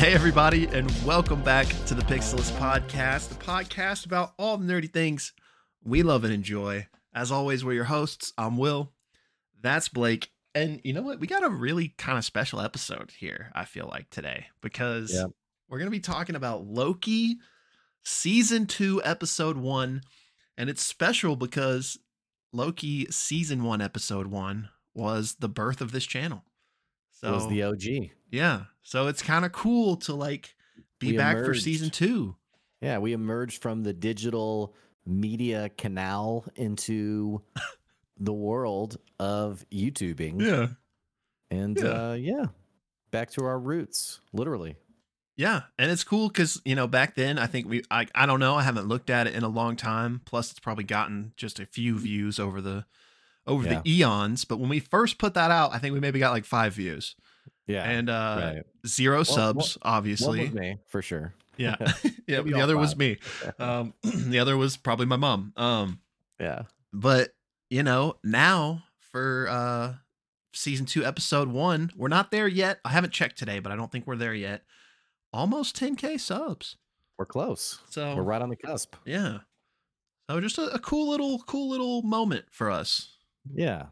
Hey, everybody, and welcome back to the Pixelist Podcast, the podcast about all the nerdy things we love and enjoy. As always, we're your hosts. I'm Will. That's Blake. And you know what? We got a really kind of special episode here, I feel like, today, because Yep. we're going to be talking about Loki season two, episode one. And it's special because Loki season one, episode one was the birth of this channel. So was the OG. yeah. So it's kind of cool to like be We back for season two. Yeah, we emerged from the digital media canal into the world of YouTubing. Yeah. And Yeah. uh yeah, back to our roots, literally. Yeah. And it's cool because, you know, back then, I think we, I, I don't know, I haven't looked at it in a long time. Plus, it's probably gotten just a few views over the, over Yeah. the eons. But when we first put that out, I think we maybe got like five views Yeah. and uh right. zero Well, subs, One obviously. me, for sure. Yeah. yeah. The other was me. Um, the other was probably my mom. Um, Yeah. but you know now for uh season two episode one we're not there yet i haven't checked today but i don't think we're there yet almost 10k subs We're close. so We're right on the cusp. yeah so just a, a cool little cool little moment for us Yeah.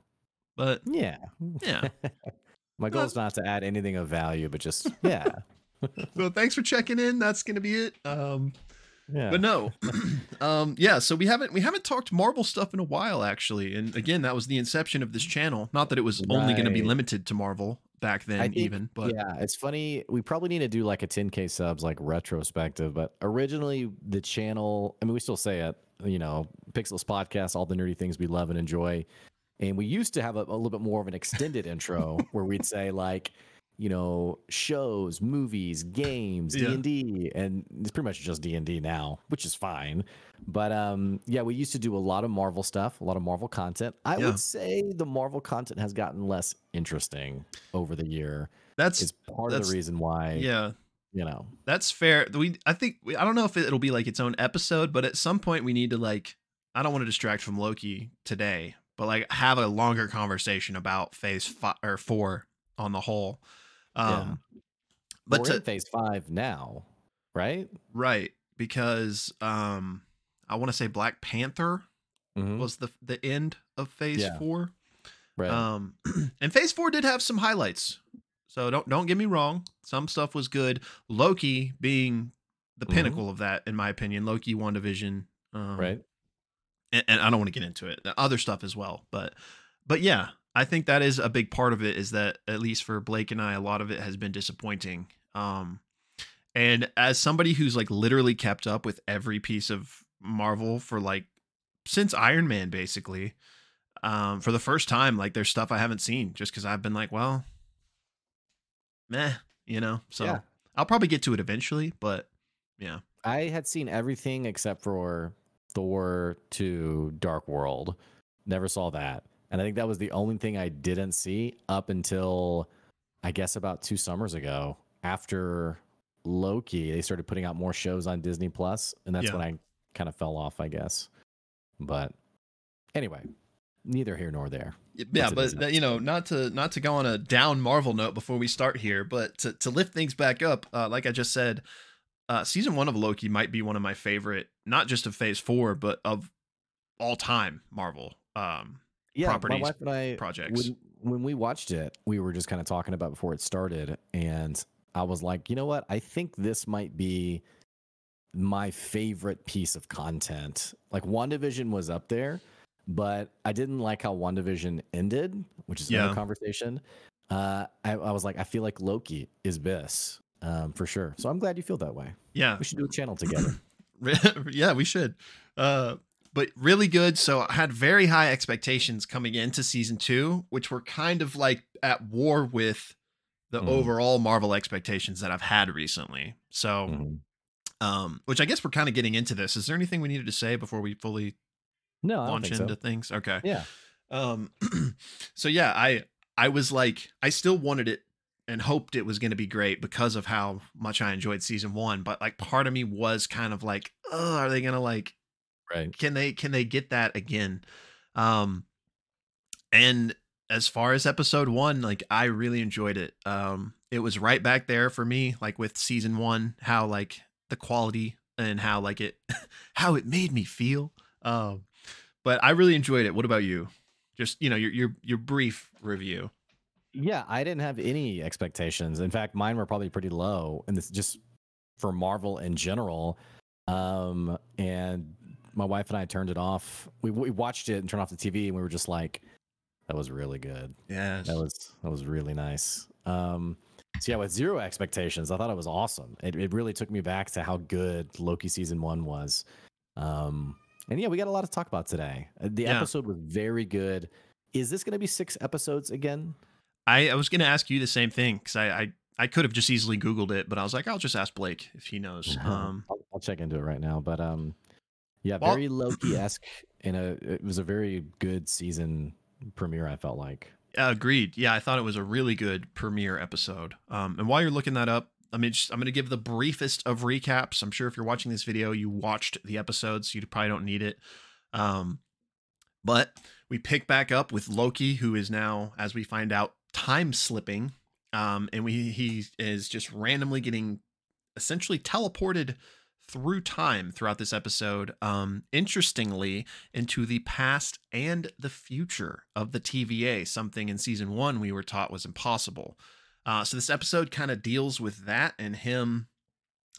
but Yeah. yeah My goal is not to add anything of value, but just yeah. so thanks for checking in that's gonna be it um Yeah. but no um yeah so we haven't we haven't talked marvel stuff in a while actually and again that was the inception of this channel not that it was only going to be limited to marvel back then think- even but yeah, it's funny. We probably need to do like a 10k subs like retrospective, but originally the channel, I mean, we still say it, you know, Pixels podcast, all the nerdy things we love and enjoy. And we used to have a, a little bit more of an extended intro where we'd say like, you know, shows, movies, games, D&D, and it's pretty much just D&D now, which is fine. But um yeah, we used to do a lot of Marvel stuff, a lot of Marvel content. I Yeah. would say the Marvel content has gotten less interesting over the year that's is part of the reason why yeah you know That's fair. We I think we, I don't know if it'll be like its own episode, but at some point we need to like I don't want to distract from Loki today, but like have a longer conversation about Phase five or four on the whole. Um, but but to, phase five now right right because um I want to say Black Panther Mhm. was the the end of Phase Yeah. four. right Um, and Phase Four did have some highlights. So don't don't get me wrong. Some stuff was good. Loki being the Mhm. pinnacle of that, in my opinion. Loki, WandaVision, um, right And, and I don't want to get into it. Other stuff as well, but but yeah, I think that is a big part of it. Is that at least for Blake and I, a lot of it has been disappointing. Um, and as somebody who's like literally kept up with every piece of Marvel for like since Iron Man, basically, um, for the first time, like there's stuff I haven't seen just because I've been like, well, meh, you know. So Yeah. I'll probably get to it eventually, but yeah, i had seen everything except for thor to dark world never saw that and i think that was the only thing i didn't see up until i guess about two summers ago after loki they started putting out more shows on disney plus and that's Yeah. when i kind of fell off i guess but anyway neither here nor there yeah, That's but business. uh, you know, not to not to go on a down Marvel note before we start here, but to to lift things back up, uh, like I just said, uh, season one of Loki might be one of my favorite, not just of Phase Four, but of all time Marvel. Um, yeah, properties, my wife and I projects. When, when we watched it, we were just kind of talking about before it started, and I was like, you know what? I think this might be my favorite piece of content. Like WandaVision was up there, but I didn't like how WandaVision ended, which is Yeah. another conversation. Uh, I, I was like, I feel like Loki is this um, for sure. So I'm glad you feel that way. yeah, We should do a channel together. yeah, we should. Uh, but really good. So I had very high expectations coming into season two, which were kind of like at war with the Mhm. overall Marvel expectations that I've had recently. So, Mhm. um, which I guess we're kind of getting into this. Is there anything we needed to say before we fully No, launch into so. things? Okay. Yeah. Um, so yeah, I I was like, I still wanted it and hoped it was going to be great because of how much I enjoyed season one. But like, part of me was kind of like, oh, are they gonna like Right. can they can they get that again um and as far as episode one, like I really enjoyed it. Um, it was right back there for me, like with season one, how like the quality and how like it, how it made me feel. Um, but I really enjoyed it. What about you? Just you know your your your brief review. Yeah, I didn't have any expectations. In fact, mine were probably pretty low, and this just for Marvel in general. Um, and my wife and I turned it off. We we watched it and turned off the TV, and we were just like, "That was really good. Yeah, That was that was really nice." Um, so yeah, with zero expectations, I thought it was awesome. It it really took me back to how good Loki season one was. Um, and yeah, we got a lot to talk about today. Uh, The Yeah. episode was very good. Is this going to be six episodes again? I, I was going to ask you the same thing because I, I I could have just easily Googled it, but I was like, I'll just ask Blake if he knows. Um, I'll, I'll check into it right now. But um, yeah, Well- very Loki esque. and a, it was a very good season premiere. I felt like. agreed. Yeah, I thought it was a really good premiere episode. Um, and while you're looking that up, I mean, just, I'm going to give the briefest of recaps. I'm sure if you're watching this video, you watched the episodes, you probably don't need it. Um, but we pick back up with Loki, who is now, as we find out, time slipping. Um, and we he is just randomly getting essentially teleported through time throughout this episode. Um, interestingly, into the past and the future of the TVA, something in season one we were taught was impossible. Uh, so this episode kind of deals with that and him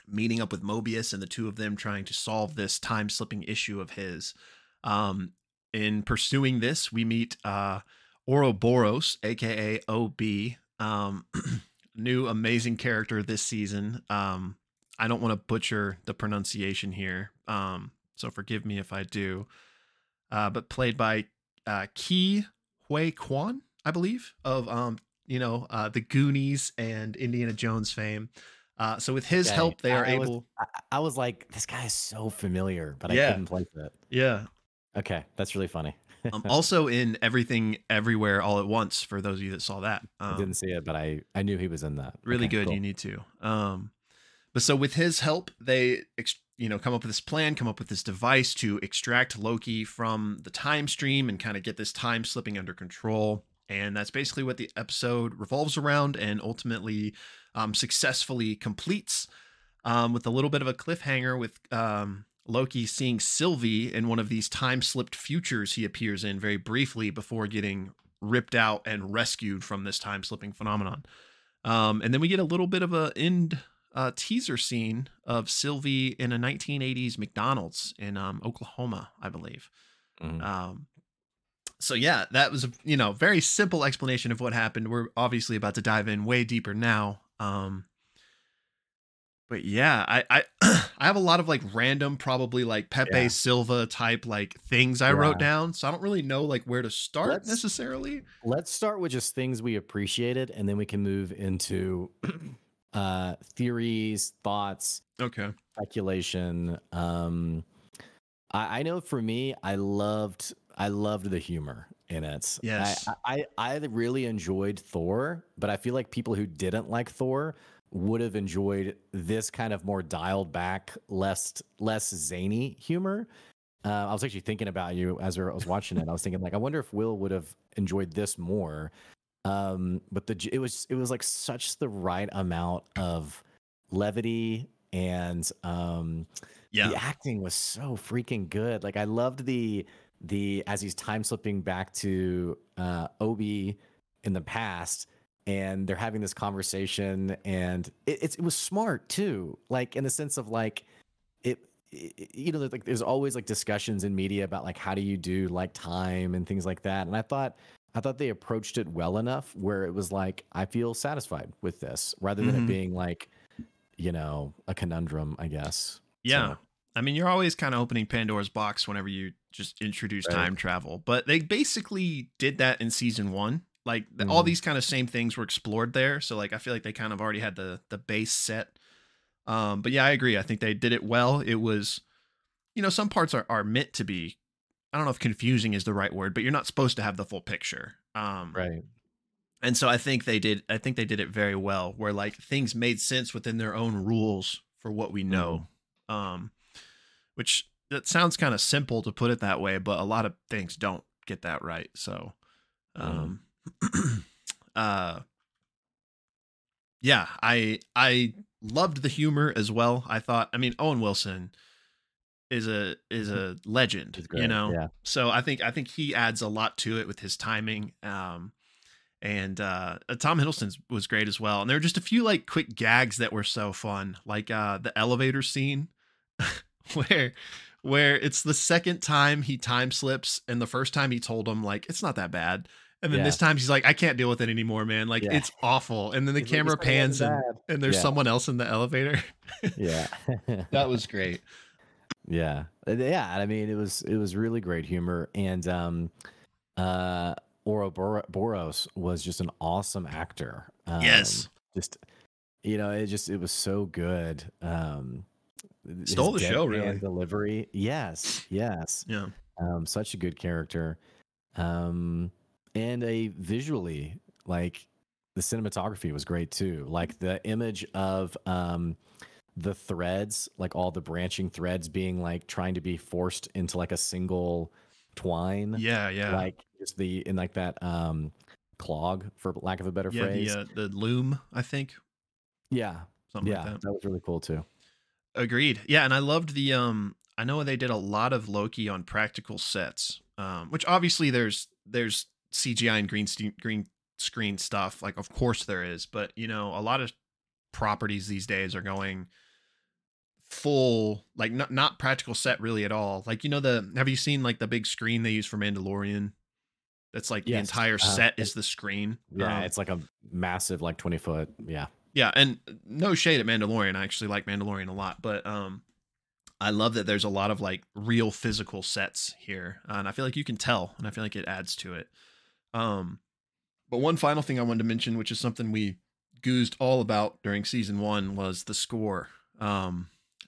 meeting up with Mobius and the two of them trying to solve this time slipping issue of his. Um, in pursuing this, we meet uh, Ouroboros, aka OB, um, new amazing character this season. Um, I don't want to butcher the pronunciation here, um, so forgive me if I do. Uh, but played by uh, Ke Huy Quan, I believe, of um, you know uh, the Goonies and Indiana Jones fame. Uh, so with his Okay, help, they are I was- able. I, I was like, this guy is so familiar, but Yeah. I couldn't place it. Yeah. Okay, that's really funny. Um, also in everything, everywhere, all at once. For those of you that saw that, I um, didn't see it, but I I knew he was in that. really Okay, good cool. you need to um but so with his help they ex- you know come up with this plan come up with this device to extract loki from the time stream and kind of get this time slipping under control and that's basically what the episode revolves around and ultimately um, successfully completes um, with a little bit of a cliffhanger with um, Loki seeing Sylvie in one of these time slipped futures he appears in very briefly before getting ripped out and rescued from this time slipping phenomenon. Um, and then we get a little bit of a end uh, teaser scene of Sylvie in a 1980s McDonald's in um, Oklahoma, I believe. Mhm. Um, so yeah, that was a you know very simple explanation of what happened. We're obviously about to dive in way deeper now. Um, but yeah, I I I have a lot of like random, probably like Pepe Yeah. Silvia type like things I wrote down. So I don't really know like where to start Let's- necessarily. Let's start with just things we appreciated, and then we can move into uh, theories, thoughts, Okay. speculation. Um, I, I know for me, I loved I loved the humor in it. Yes. I, I I really enjoyed Thor, but I feel like people who didn't like Thor would have enjoyed this kind of more dialed back, less less zany humor. Uh, I was actually thinking about you as I was watching it. I was thinking like, I wonder if Will would have enjoyed this more. Um, but the it was it was like such the right amount of levity and um Yeah. the acting was so freaking good. Like I loved the the as he's time slipping back to uh OB in the past and they're having this conversation and it, it was smart too. Like in the sense of like it, it you know like there's always like discussions in media about like how do you do like time and things like that. And I thought I thought they approached it well enough where it was like I feel satisfied with this rather than Mhm. it being like you know a conundrum, I guess. Yeah. So- I mean, you're always kind of opening Pandora's box whenever you just introduce Right. time travel, but they basically did that in season one. Like the, all Mhm. these kind of same things were explored there, so like I feel like they kind of already had the the base set. Um, but yeah, I agree. I think they did it well. It was, you know, some parts are are meant to be. I don't know if confusing is the right word, but you're not supposed to have the full picture. Um, Right. and so I think they did. I think they did it very well, where like things made sense within their own rules for what we know. Um, which that sounds kind of simple to put it that way, but a lot of things don't get that right. So, um, uh yeah, I I loved the humor as well. I thought I mean Owen Wilson is a is a legend, you know. yeah. So I think I think he adds a lot to it with his timing. Um and uh Tom Hiddleston was great as well. And there were just a few like quick gags that were so fun, like uh the elevator scene where where it's the second time he time slips and the first time he told him like it's not that bad. And then Yeah. this time he's like, I can't deal with it anymore, man. Like Yeah. it's awful. And then the like, camera "This thing pans and, and there's Yeah. someone else in the elevator. yeah. that was great. Yeah, Uh, yeah. I mean, it was it was really great humor, and um, uh, Ouroboros was just an awesome actor. Um, Yes. just you know, it just it was so good. Um, Stole the show, really. Delivery, yes, yes. Yeah. Um, such a good character, um, and a visually like the cinematography was great too. Like the image of um, the threads, like all the branching threads being like trying to be forced into like a single twine. Yeah, yeah. Like just the in like that um clog for lack of a better yeah, phrase. the uh, the loom, I think. yeah. Something Yeah. like that. that was really cool too. Agreed. Yeah, and I loved the um I know they did a lot of Loki on practical sets. Um which obviously there's there's CGI and green st- green screen stuff, like of course there is, but you know, a lot of properties these days are going full like not not practical set really at all. Like you know the have you seen like the big screen they use for Mandalorian? That's like the Yes, entire uh-huh. set is the screen. Yeah, Um, it's like a massive like 20 foot. Yeah. yeah, and no shade at Mandalorian. I actually like Mandalorian a lot, but um I love that there's a lot of like real physical sets here. uh, and I feel like you can tell and I feel like it adds to it. Um but one final thing I wanted to mention, which is something we goozed all about during season 1 was the score. Um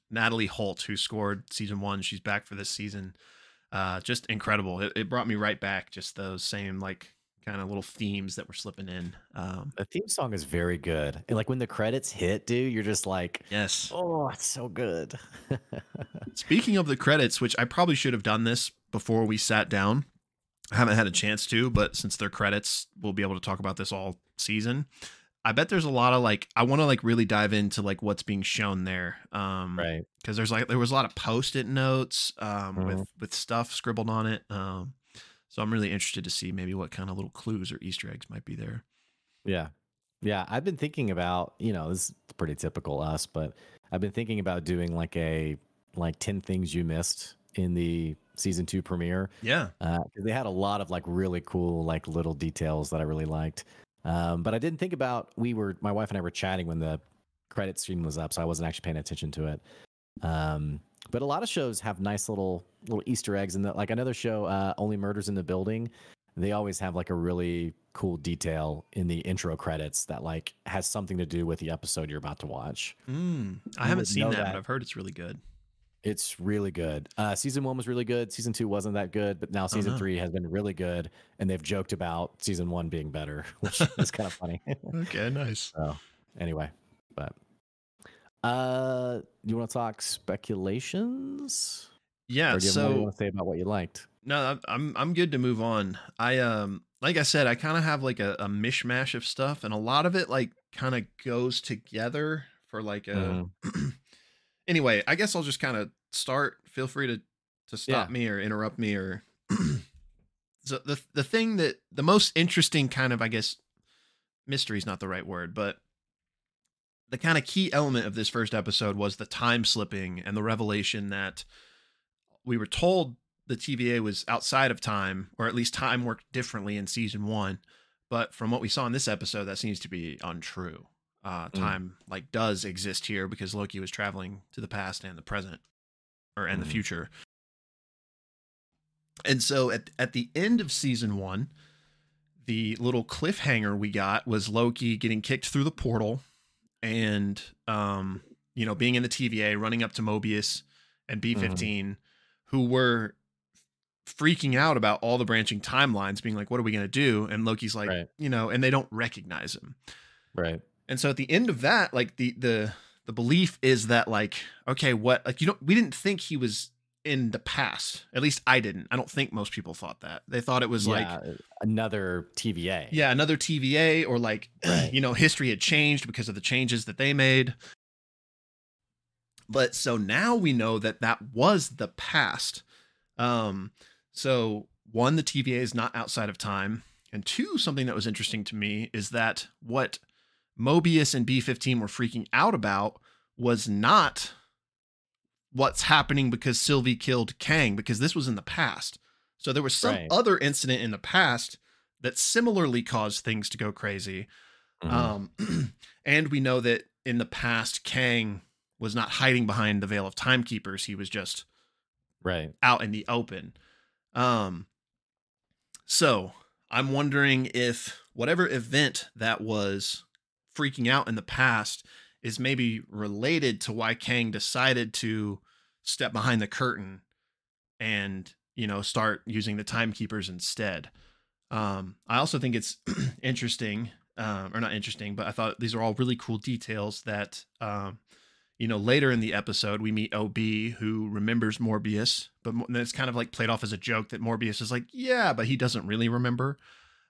Natalie Holt who scored season 1, she's back for this season. Uh just incredible. It, it brought me right back just those same like kind of little themes that were slipping in. Um The theme song is very good. And like when the credits hit, dude, you're just like, yes. oh, it's so good. Speaking of the credits, which I probably should have done this before we sat down. Haven't had a chance to, but since they're credits, we'll be able to talk about this all season. I bet there's a lot of like I want to like really dive into like what's being shown there. Um right. because there's like there was a lot of post-it notes um Mhm. with with stuff scribbled on it. Um so I'm really interested to see maybe what kind of little clues or Easter eggs might be there. Yeah. Yeah. I've been thinking about, you know, this is pretty typical us, but I've been thinking about doing like a like 10 things you missed in the season two premiere. Yeah. Uh, they had a lot of like really cool, like little details that I really liked. Um, but I didn't think about we were my wife and I were chatting when the credit screen was up, so I wasn't actually paying attention to it. Um, but a lot of shows have nice little little Easter eggs, and like another show, uh, Only Murders in the Building, they always have like a really cool detail in the intro credits that like has something to do with the episode you're about to watch. Mm, I You haven't seen that, that. but I've heard it's really good. It's really good. Uh, season one was really good. Season two wasn't that good, but now season no. three has been really good, and they've joked about season one being better, which is kind of funny. Okay, nice. so anyway, but uh, you want to talk speculations, Yeah, or do you have more you so want to say about what you liked? No, I'm- I'm good to move on. I um like I said, I kind of have like a, a mishmash of stuff, and a lot of it like kind of goes together for like a. Mhm. anyway, I guess I'll just kind of start. Feel free to to stop Yeah. me or interrupt me or. so the the thing that the most interesting kind of I guess mystery is not the right word, but the kind of key element of this first episode was the time slipping and the revelation that we were told the TVA was outside of time, or at least time worked differently in season one. But from what we saw in this episode, that seems to be untrue. Uh, Mm. time like does exist here because Loki was traveling to the past and the present, or and Mhm. the future. And so at at the end of season one, the little cliffhanger we got was Loki getting kicked through the portal, and um, you know, being in the TVA, running up to Mobius and B 15 who were freaking out about all the branching timelines, being like, "What are we gonna do?" And Loki's like, Right. you know, and they don't recognize him. Right. And so at the end of that, like the the the belief is that like, okay, what like you don't we didn't think he was in the past. At least I didn't. I don't think most people thought that. They thought it was like another TVA. yeah, another TVA or like Right. you know, history had changed because of the changes that they made. But so now we know that that was the past. Um so one the TVA is not outside of time and two something that was interesting to me is that what Mobius and B15 were freaking out about was not what's happening because Sylvie killed Kang because this was in the past. So there was some Right. other incident in the past that similarly caused things to go crazy. Mhm. Um, and we know that in the past, Kang was not hiding behind the veil of timekeepers. He was just right. out in the open. Um, so I'm wondering if whatever event that was freaking out in the past is maybe related to why Kang decided to step behind the curtain and you know start using the timekeepers instead. Um, I also think it's interesting, um, or not interesting, but I thought these are all really cool details that um, you know, later in the episode, we meet OB who remembers Mobius, but it's kind of like played off as a joke that Mobius is like, yeah, but he doesn't really remember.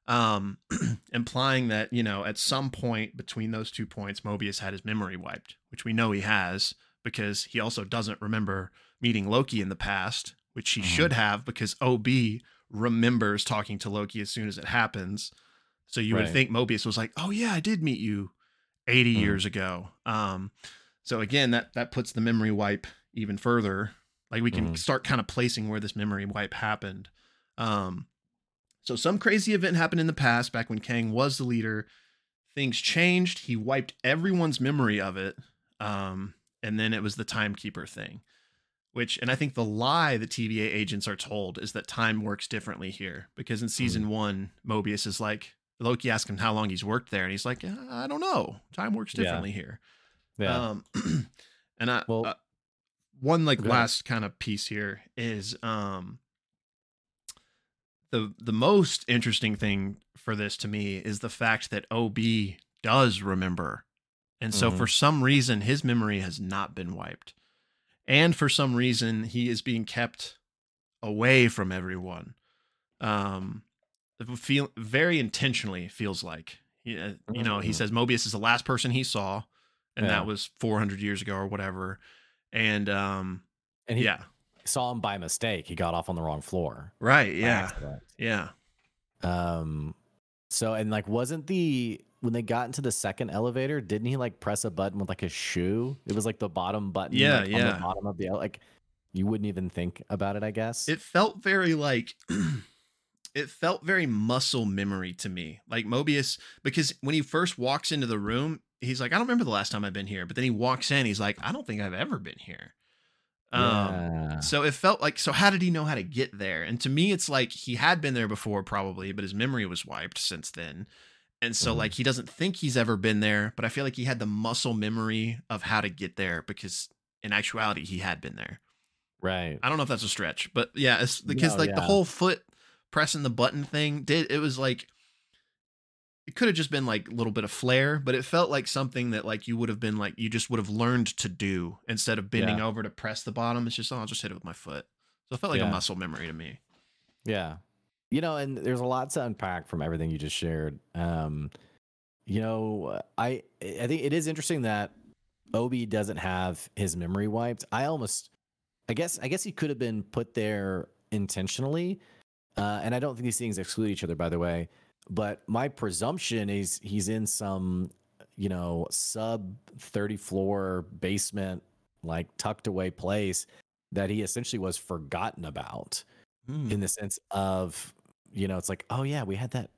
Um, implying that, you know, at some point between those two points, Mobius had his memory wiped, which we know he has because he also doesn't remember meeting Loki in the past, which he Mhm. should have because OB remembers talking to Loki as soon as it happens. So you would think Mobius was like, "Oh yeah, I did meet you 80 Mhm. years ago." Um, so again, that that puts the memory wipe even further. Like we can Mhm. start kind of placing where this memory wipe happened. Um, so some crazy event happened in the past, back when Kang was the leader. Things changed. He wiped everyone's memory of it, um, and then it was the timekeeper thing. Which, and I think the lie the TVA agents are told is that time works differently here. Because in season one, Mobius is like, Loki asks him how long he's worked there, and he's like, I don't know. Time works Yeah. differently here. Yeah. Um, and I Well- uh, one like last kind of piece here is um the the most interesting thing for this to me is the fact that OB does remember. And so Mhm. for some reason his memory has not been wiped. And for some reason he is being kept away from everyone. Um feel very intentionally feels like He- uh, you know he Mhm. says Mobius is the last person he saw and Yeah. that was 400 years ago or whatever and um and he yeah saw him by mistake. He got off on the wrong floor. right yeah accident. yeah Um. So and like, wasn't the when they got into the second elevator? Didn't he like press a button with like his shoe? It was like the bottom button. Yeah, like, On yeah. the bottom of the like, you wouldn't even think about it. I guess. it felt very like it felt very muscle memory to me like mobius because when he first walks into the room he's like i don't remember the last time i've been here but then he walks in he's like i don't think i've ever been here um yeah. so it felt like so how did he know how to get there and to me it's like he had been there before probably but his memory was wiped since then and so Mhm. like he doesn't think he's ever been there but i feel like he had the muscle memory of how to get there because in actuality he had been there right. I don't know if that's a stretch, but yeah, it's because No, like the whole foot pressing the button thing did it was like it could have just been like a little bit of flair, but it felt like something that like you would have been like you just would have learned to do instead of bending Yeah. over to press the bottom. It's just oh, I'll just hit it with my foot. So it felt like Yeah. a muscle memory to me. Yeah. You know, and there's a lot to unpack from everything you just shared. Um, you know, I I think it is interesting that OB doesn't have his memory wiped. I almost I guess I guess he could have been put there intentionally. Uh, and I don't think these things exclude each other, by the way. But my presumption is he's in some, you know, sub 30 floor basement, like tucked away place that he essentially was forgotten about Hmm. in the sense of you know it's like oh yeah we had that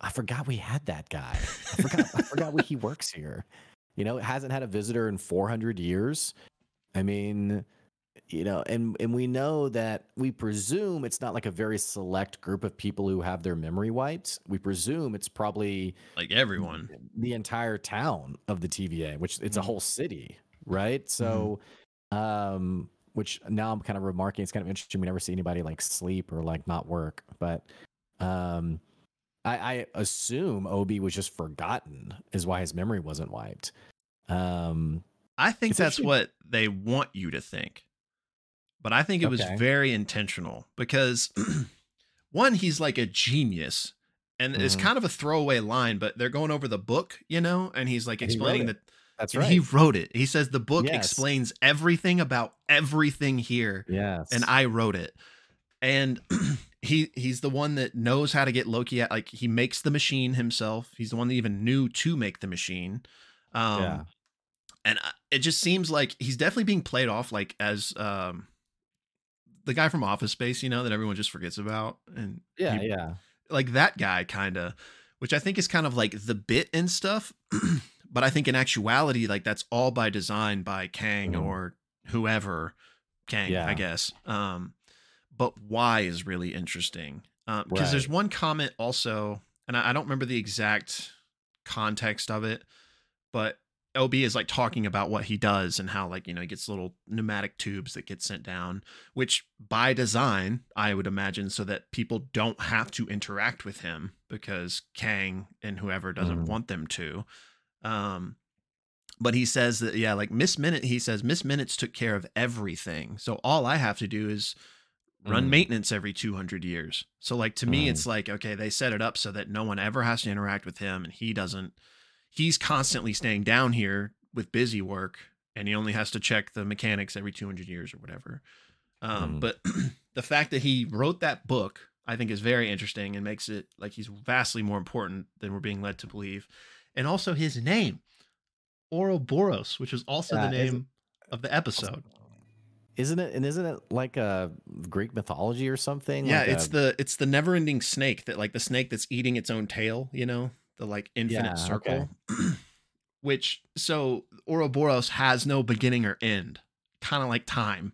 i forgot we had that guy. I forgot i forgot we, he works here. You know it hasn't had a visitor in 400 years. I mean you know and and we know that we presume it's not like a very select group of people who have their memory wiped we presume it's probably Like everyone. the entire town of the TVA, which it's a Mhm. whole city, right? So, um, which now I'm kind of remarking, it's kind of interesting. We never see anybody like sleep or like not work, but um, I, I assume OB was just forgotten, is why his memory wasn't wiped. Um, I think that's what they want you to think. But I think it was Okay. very intentional because one, he's like a genius. And it's Mhm. kind of a throwaway line, but they're going over the book, you know, and he's like explaining that That's right. he wrote it. He says the book Yes. explains everything about everything here, yes. and I wrote it. And he he's the one that knows how to get Loki at like he makes the machine himself. He's the one that even knew to make the machine. Um Yeah. and I- it just seems like he's definitely being played off like as um the guy from Office Space, you know, that everyone just forgets about and yeah, he- yeah. like that guy kind of which i think is kind of like the bit and stuff but i think in actuality like that's all by design by kang Mhm. or whoever kang Yeah. i guess um but why is really interesting because Right. there's one comment also and I, I don't remember the exact context of it but ob is like talking about what he does and how like you know he gets little pneumatic tubes that get sent down which by design i would imagine so that people don't have to interact with him because kang and whoever doesn't Mhm. want them to um but he says that yeah like miss minute he says miss minutes took care of everything so all i have to do is run Mm. maintenance every 200 years so like to me Mm. it's like okay they set it up so that no one ever has to interact with him and he doesn't he's constantly staying down here with busy work and he only has to check the mechanics every 200 years or whatever um, Mhm. but the fact that he wrote that book i think is very interesting and makes it like he's vastly more important than we're being led to believe and also his name ouroboros which is also Yeah, the name of the episode Isn't it? And isn't it like a Greek mythology or something? yeah Like it's a- the it's the never ending snake that like the snake that's eating its own tail you know the like infinite Yeah, circle which so ouroboros has no beginning or end kind of like time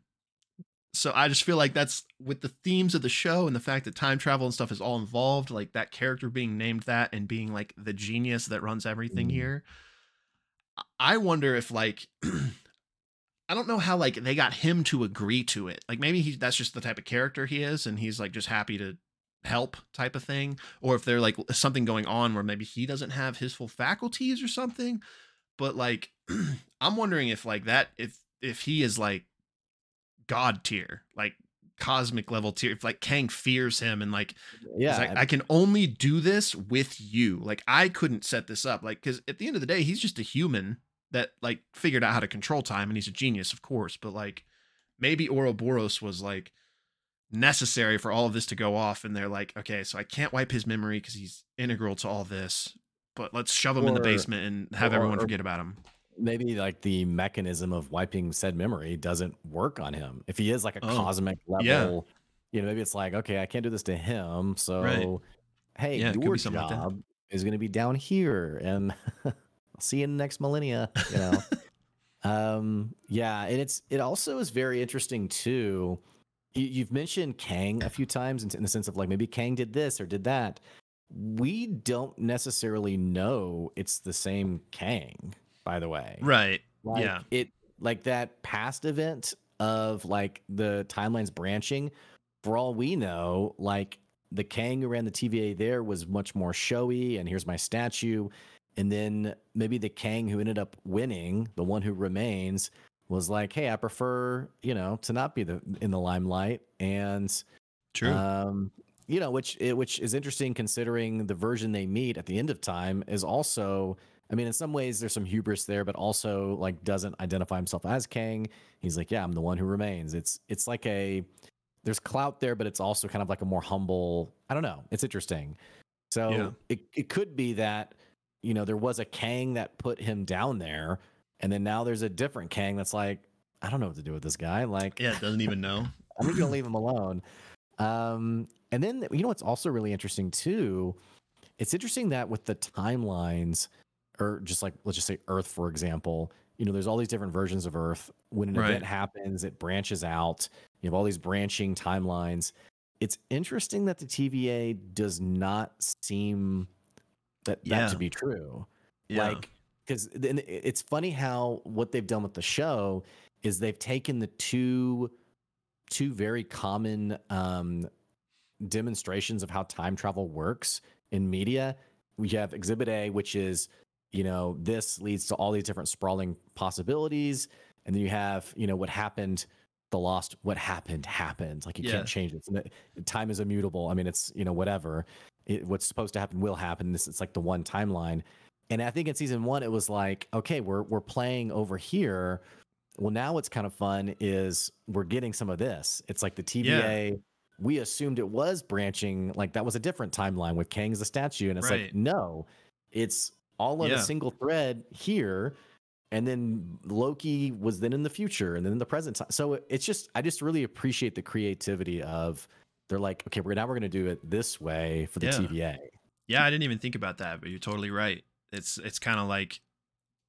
so i just feel like that's with the themes of the show and the fact that time travel and stuff is all involved like that character being named that and being like the genius that runs everything Mhm. here i wonder if like I don't know how like they got him to agree to it. Like maybe he that's just the type of character he is and he's like just happy to help type of thing or if they're like something going on where maybe he doesn't have his full faculties or something. But like I'm wondering if like that if if he is like god tier, like cosmic level tier, if like Kang fears him and like yeah. Like, I can only do this with you. Like I couldn't set this up. Like, because at the end of the day, he's just a human that like figured out how to control time, and he's a genius, of course. But like, maybe Ouroboros was like necessary for all of this to go off, and they're like, okay, so I can't wipe his memory because he's integral to all this. But let's shove him in the basement and have or- everyone forget about him. maybe like the mechanism of wiping said memory doesn't work on him. If he is like a Oh, cosmic level, yeah. you know, maybe it's like, okay, I can't do this to him. So, hey, Yeah, your something like job is going to be down here and I'll see you in the next millennia, you know? um, yeah. And it's, it also is very interesting too. You, you've mentioned Kang a few times in, in the sense of like maybe Kang did this or did that. We don't necessarily know it's the same Kang, by the way. Right. Like Yeah. it like that past event of like the timelines branching, for all we know, like the Kang who ran the TVA there was much more showy, and here's my statue. And then maybe the Kang who ended up winning, the one who remains, was like, hey, I prefer, you know, to not be the in the limelight. And True. um, you know, which it, which is interesting considering the version they meet at the end of time is also. I mean, in some ways, there's some hubris there, but also like doesn't identify himself as Kang. He's like, yeah, I'm the one who remains. It's it's like a there's clout there, but it's also kind of like a more humble. I don't know. It's interesting. So Yeah. it it could be that you know there was a Kang that put him down there, and then now there's a different Kang that's like, I don't know what to do with this guy. Like, yeah. Doesn't even know. I'm just gonna leave him alone. Um, and then you know what's also really interesting too. It's interesting that with the timelines, or just like let's just say Earth, for example, you know, there's all these different versions of Earth. When an Right. event happens, it branches out. You have all these branching timelines. It's interesting that the TVA does not seem that that Yeah. to be true Yeah. like because it's funny how what they've done with the show is they've taken the two two very common um demonstrations of how time travel works in media. We have exhibit a which is you know this leads to all these different sprawling possibilities. And then you have you know what happened the lost what happened happened. Like you Yeah. can't change it. Time is immutable. I mean it's you know whatever. It, what's supposed to happen will happen. This it's like the one timeline and i think in season one it was like okay we're we're playing over here well now what's kind of fun is we're getting some of this it's like the tva we assumed it was branching like that was a different timeline with kang's the statue and it's Right. like no it's all on Yeah. a single thread here and then Loki was then in the future and then in the present time. So it's just I just really appreciate the creativity of they're like, okay, we're now we're gonna do it this way for the Yeah. TVA. Yeah, I didn't even think about that, but you're totally right. It's it's kind of like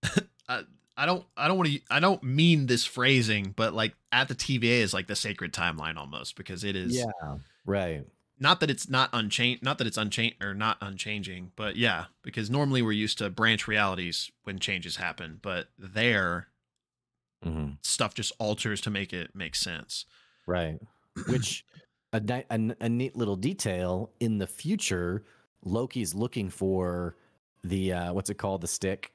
I, I don't I don't want to I don't mean this phrasing, but like at the TVA is like the sacred timeline almost because it is yeah Right. not that it's not unchanged not that it's unchanged or not unchanging, but yeah, because normally we're used to branch realities when changes happen, but there hmm stuff just alters to make it make sense. Right. Which a, a a neat little detail in the future, Loki's looking for the uh what's it called? The stick.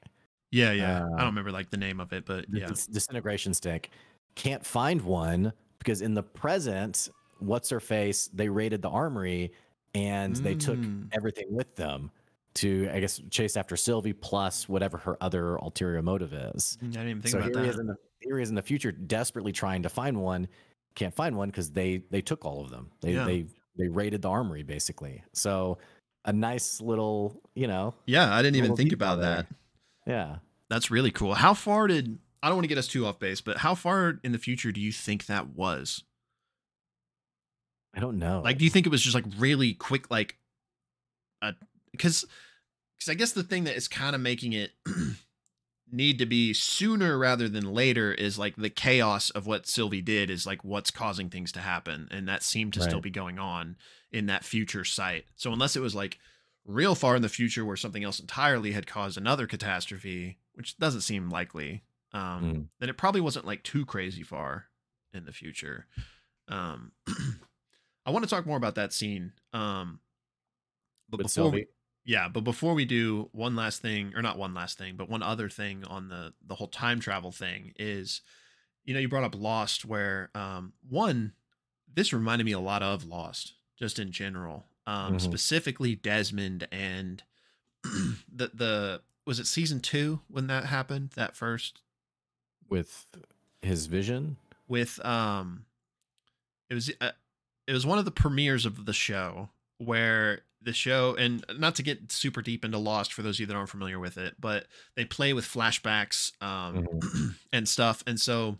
Yeah, yeah. I Uh, don't remember like the name of it, but yeah. dis- disintegration stick. Can't find one because in the present, what's her face? They raided the armory and they took Mm. everything with them to, I guess, chase after Sylvie plus whatever her other ulterior motive is. I didn't even think so about here he is that. in the here he is in the future, desperately trying to find one. Can't find one because they they took all of them. They Yeah. they they raided the armory basically. So a nice little, you know, Yeah, I didn't even think about there. that. yeah. That's really cool. How far did I don't want to get us too off base, but how far in the future do you think that was? I don't know. Like, do you think it was just like really quick, like, uh, because, because I guess the thing that is kind of making it need to be sooner rather than later is like the chaos of what Sylvie did is like what's causing things to happen, and that seemed to still be going on in that future site. So unless it was like real far in the future where something else entirely had caused another catastrophe, which doesn't seem likely, um, Mm. then it probably wasn't like too crazy far in the future. Um, I want to talk more about that scene. Um, but before we, yeah, but before we do one last thing, or not one last thing, but one other thing on the the whole time travel thing is, you know, you brought up Lost, where um, one, this reminded me a lot of Lost, just in general, um, Mhm. specifically Desmond and the the was it season two when that happened that first with his vision. with um it was uh, it was one of the premieres of the show where the show and not to get super deep into lost for those of you that aren't familiar with it but they play with flashbacks um and stuff and so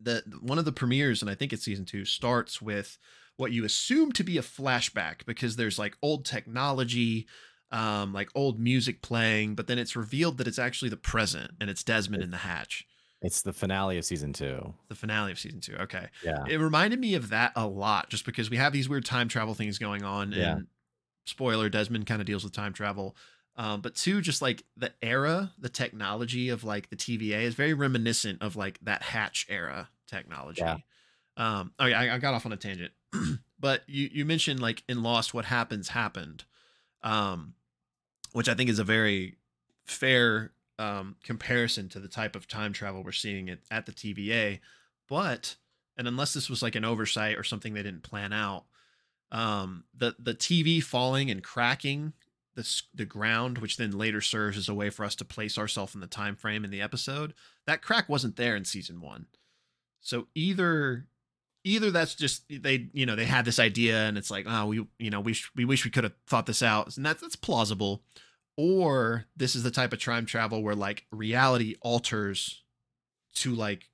the one of the premieres and i think it's season 2 starts with what you assume to be a flashback because there's like old technology um like old music playing but then it's revealed that it's actually the present and it's desmond in the hatch It's the finale of season two. the finale of season two okay Yeah. it reminded me of that a lot just because we have these weird time travel things going on Yeah. and spoiler desmond kind of deals with time travel um, but two just like the era the technology of like the tva is very reminiscent of like that hatch era technology Yeah. um okay I, I got off on a tangent but you you mentioned like in lost what happens happened um which i think is a very fair um comparison to the type of time travel we're seeing at, at the tva but and unless this was like an oversight or something they didn't plan out um the the tv falling and cracking the the ground which then later serves as a way for us to place ourselves in the time frame in the episode that crack wasn't there in season 1 so either either that's just they you know they had this idea and it's like oh we you know we sh- we wish we could have thought this out and that's that's plausible or this is the type of time travel where like reality alters to like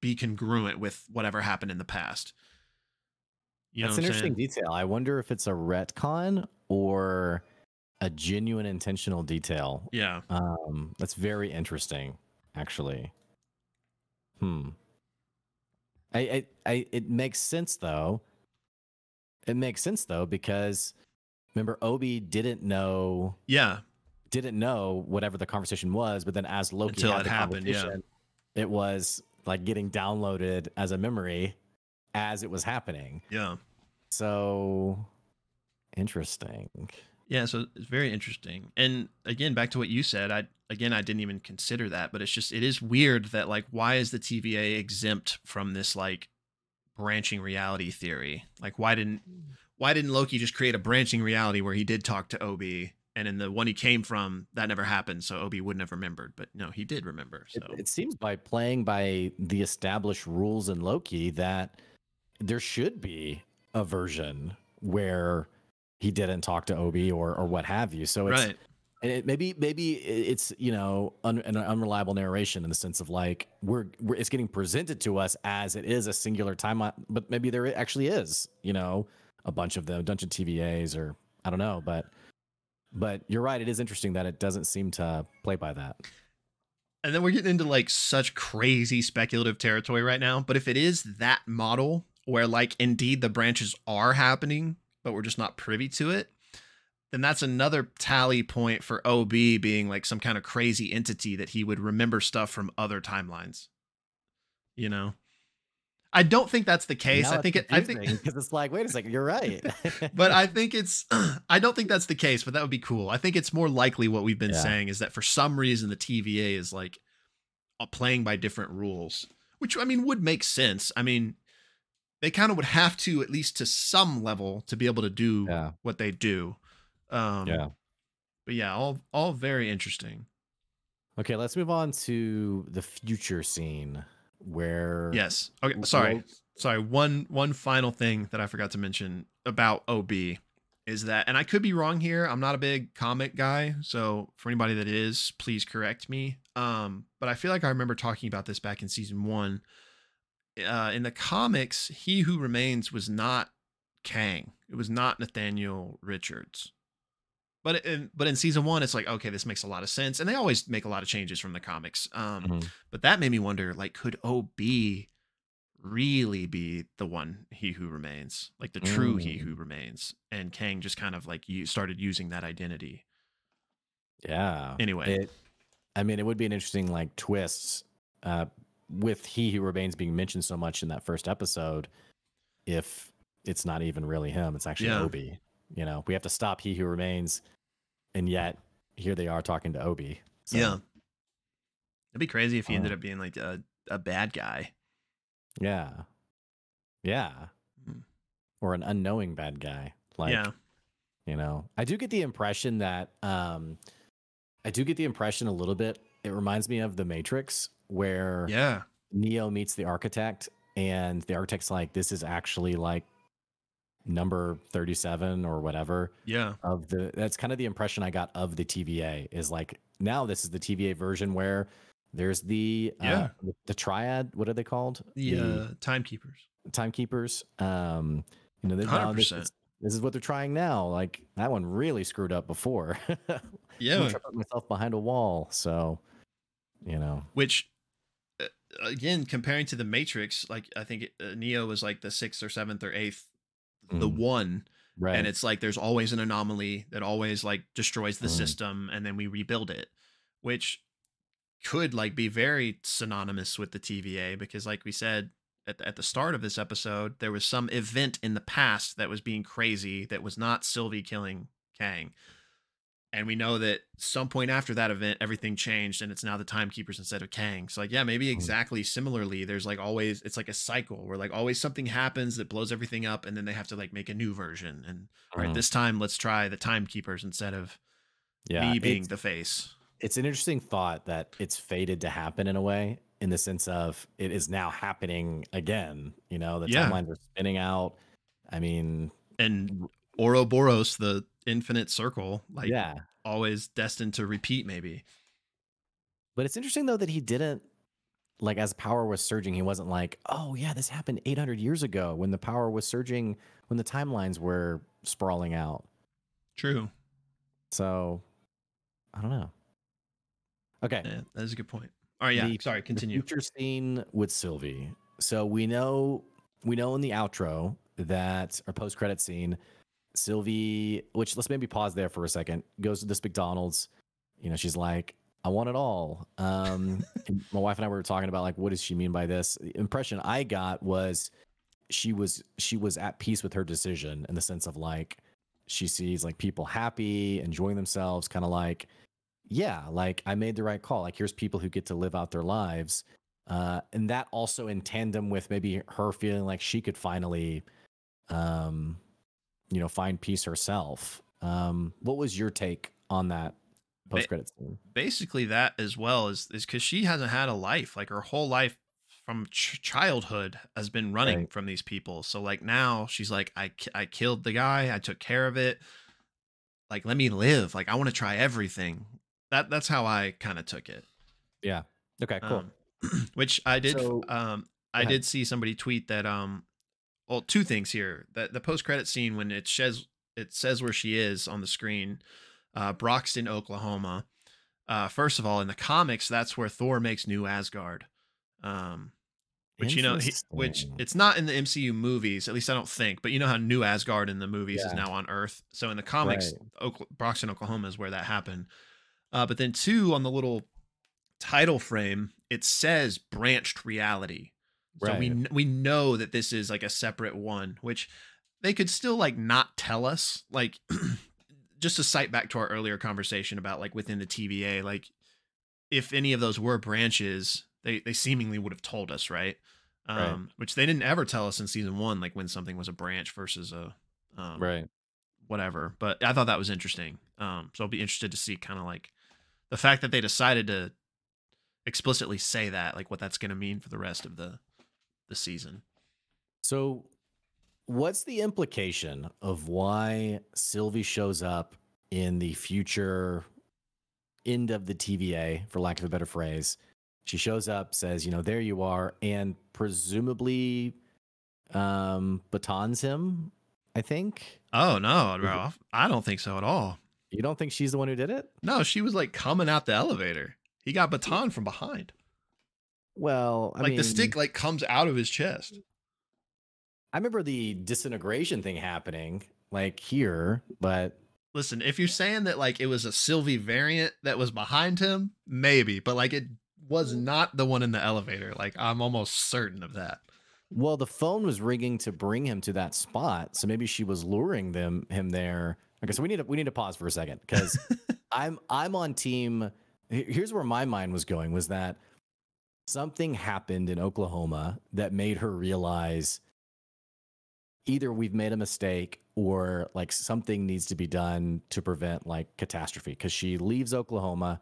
be congruent with whatever happened in the past you That's an interesting saying? detail. I wonder if it's a retcon or a genuine intentional detail. yeah Um, that's very interesting, actually. Hmm. I, I, I, it makes sense though. It makes sense though because remember OB didn't know yeah didn't know whatever the conversation was, but then as Loki Until had it the happened, yeah. it was like getting downloaded as a memory as it was happening. yeah So interesting. Yeah, so it's very interesting. And again, back to what you said, I again I didn't even consider that, but it's just it is weird that like why is the TVA exempt from this like branching reality theory. Like why didn't why didn't Loki just create a branching reality where he did talk to OB and in the one he came from that never happened so OB wouldn't have remembered but no he did remember so It, it seems by playing by the established rules in Loki that there should be a version where he didn't talk to OB or or what have you. So it's right and it, maybe maybe it's you know un, an unreliable narration in the sense of like we're, we're it's getting presented to us as it is a singular timeline, but maybe there actually is you know a bunch of them, a bunch of TVAs or I don't know, but but you're right. It is interesting that it doesn't seem to play by that. and then we're getting into like such crazy speculative territory right now but if it is that model where like indeed the branches are happening but we're just not privy to it then that's another tally point for ob being like some kind of crazy entity that he would remember stuff from other timelines you know i don't think that's the case Now i think it it's i think because it's like wait a second, you're right. but I think it's I don't think that's the case, but that would be cool. I think it's more likely what we've been Yeah. saying is that for some reason the TVA is like playing by different rules, which I mean would make sense. I mean, they kind of would have to at least to some level to be able to do yeah, what they do. Um yeah. but yeah, all all very interesting. Okay, let's move on to the future scene where Yes. Okay, sorry. Sorry one one final thing that i forgot to mention about ob is that and i could be wrong here i'm not a big comic guy so for anybody that is please correct me um but i feel like i remember talking about this back in season one uh in the comics he who remains was not kang it was not nathaniel richards but in but in season one it's like okay this makes a lot of sense and they always make a lot of changes from the comics um Mhm. but that made me wonder like could ob really be the one he who remains like the true he Mm. who remains and kang just kind of like you started using that identity Yeah. Anyway. it, I mean, it would be an interesting like twist uh, with he who remains being mentioned so much in that first episode. If it's not even really him, it's actually Yeah. OB. You know, we have to stop he who remains, and yet here they are talking to OB. So, yeah it'd be crazy if he Uh, ended up being like a, a bad guy Yeah. Yeah. Mm. Or an unknowing bad guy. Like, yeah you know, I do get the impression that, um, I do get the impression a little bit. It reminds me of The Matrix, where yeah Neo meets the architect, and the architect's like, "This is actually like number thirty-seven or whatever yeah of the." That's kind of the impression I got of the TVA. Is like now this is the TVA version where there's the uh, Yeah. the, the triad. What are they called? the uh, timekeepers timekeepers. Um, you know, they- this, 100%. is, this is what they're trying now. Like that one really screwed up before. yeah I'm put myself behind a wall. So, you know, which uh, again comparing to the matrix like i think uh, neo was like the sixth or seventh or eighth the Mm. one right? and it's like there's always an anomaly that always like destroys the Mhm. system and then we rebuild it which could like be very synonymous with the TVA because like we said at the, at the start of this episode there was some event in the past that was being crazy that was not Sylvie killing Kang and we know that some point after that event everything changed and it's now the timekeepers instead of Kang so like yeah maybe Mhm. exactly similarly there's like always it's like a cycle where like always something happens that blows everything up and then they have to like make a new version and all right Mhm. this time let's try the timekeepers instead of yeah, me being the face it's an interesting thought that it's fated to happen in a way, in the sense of it is now happening again. You know, the Yeah. timelines are spinning out. I mean, and Ouroboros, the infinite circle, like yeah, always destined to repeat, maybe. But it's interesting though that he didn't like as power was surging, he wasn't like, "Oh yeah, this happened 800 years ago when the power was surging, when the timelines were sprawling out." True. So, I don't know. Okay. Yeah, that is a good point. All right, yeah. The- sorry, continue. future scene with Sylvie. So we know we know in the outro that our post credit scene, Sylvie, which let's maybe pause there for a second, goes to this McDonald's. You know, she's like, I want it all. Um, my wife and I were talking about like, what does she mean by this? The impression I got was she was she was at peace with her decision in the sense of like she sees like people happy, enjoying themselves, kind of like, yeah, like I made the right call. Like here's people who get to live out their lives. Uh, and that also in tandem with maybe her feeling like she could finally, um, you know, find peace herself. Um, what was your take on that post credit scene? Basically, that as well is is because she hasn't had a life. Like her whole life from ch- childhood has been running right. from these people. So like now she's like, I I killed the guy. I took care of it. Like let me live. Like I want to try everything. That that's how I kind of took it. Yeah. Okay. Cool. Um, which I did. So, um, I did see somebody tweet that. Um, well, two things here. That the post credit scene when it says it says where she is on the screen, uh, Broxton, Oklahoma. Uh, first of all, in the comics, that's where Thor makes New Asgard. Um, which you know, he, which it's not in the MCU movies, at least I don't think. But you know how New Asgard in the movies yeah. is now on Earth. So in the comics, right. Broxton, Oklahoma is where that happened. Uh, but then two on the little title frame, it says branched reality. So we we know that this is like a separate one, which they could still like not tell us. Like just to cite back to our earlier conversation about like within the TVA, like if any of those were branches, they they seemingly would have told us, right? Um, right. which they didn't ever tell us in season one, like when something was a branch versus a um, right whatever. But I thought that was interesting. Um, so I'll be interested to see kind of like the fact that they decided to explicitly say that, like what that's going to mean for the rest of the the season. So, what's the implication of why Sylvie shows up in the future end of the TVA, for lack of a better phrase? She shows up, says, "You know, there you are," and presumably um batons him. I think. Oh no, bro! I don't think so at all. You don't think she's the one who did it? No, she was like coming out the elevator. He got baton from behind. Well, I like mean, the stick like comes out of his chest. I remember the disintegration thing happening like here, but listen, if you're saying that like it was a Sylvie variant that was behind him, maybe, but like it was not the one in the elevator. Like I'm almost certain of that. Well, the phone was ringing to bring him to that spot, so maybe she was luring them him there. Okay, so we need to we need to pause for a second because I'm I'm on team here's where my mind was going was that something happened in Oklahoma that made her realize either we've made a mistake or like something needs to be done to prevent like catastrophe because she leaves Oklahoma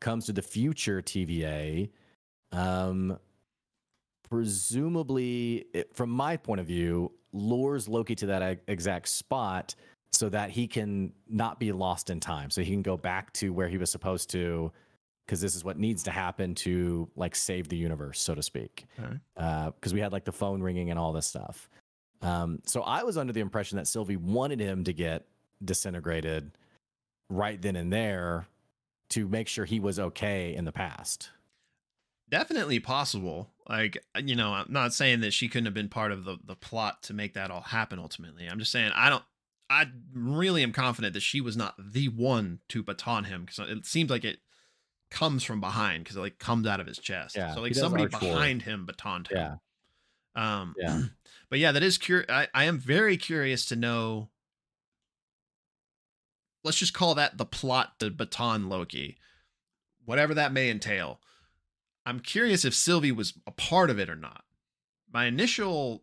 comes to the future TVA um presumably it, from my point of view lures Loki to that exact spot so that he can not be lost in time. So he can go back to where he was supposed to because this is what needs to happen to like save the universe, so to speak. Because uh, we had like the phone ringing and all this stuff. Um, so I was under the impression that Sylvie wanted him to get disintegrated right then and there to make sure he was okay in the past. Definitely possible. Like, you know, I'm not saying that she couldn't have been part of the, the plot to make that all happen ultimately. I'm just saying I don't I really am confident that she was not the one to baton him because it seems like it comes from behind because it like comes out of his chest. Yeah, so like somebody behind him batoned him. Yeah. Um, yeah. But yeah, that is curious. I, I am very curious to know. Let's just call that the plot to baton Loki, whatever that may entail. I'm curious if Sylvie was a part of it or not. My initial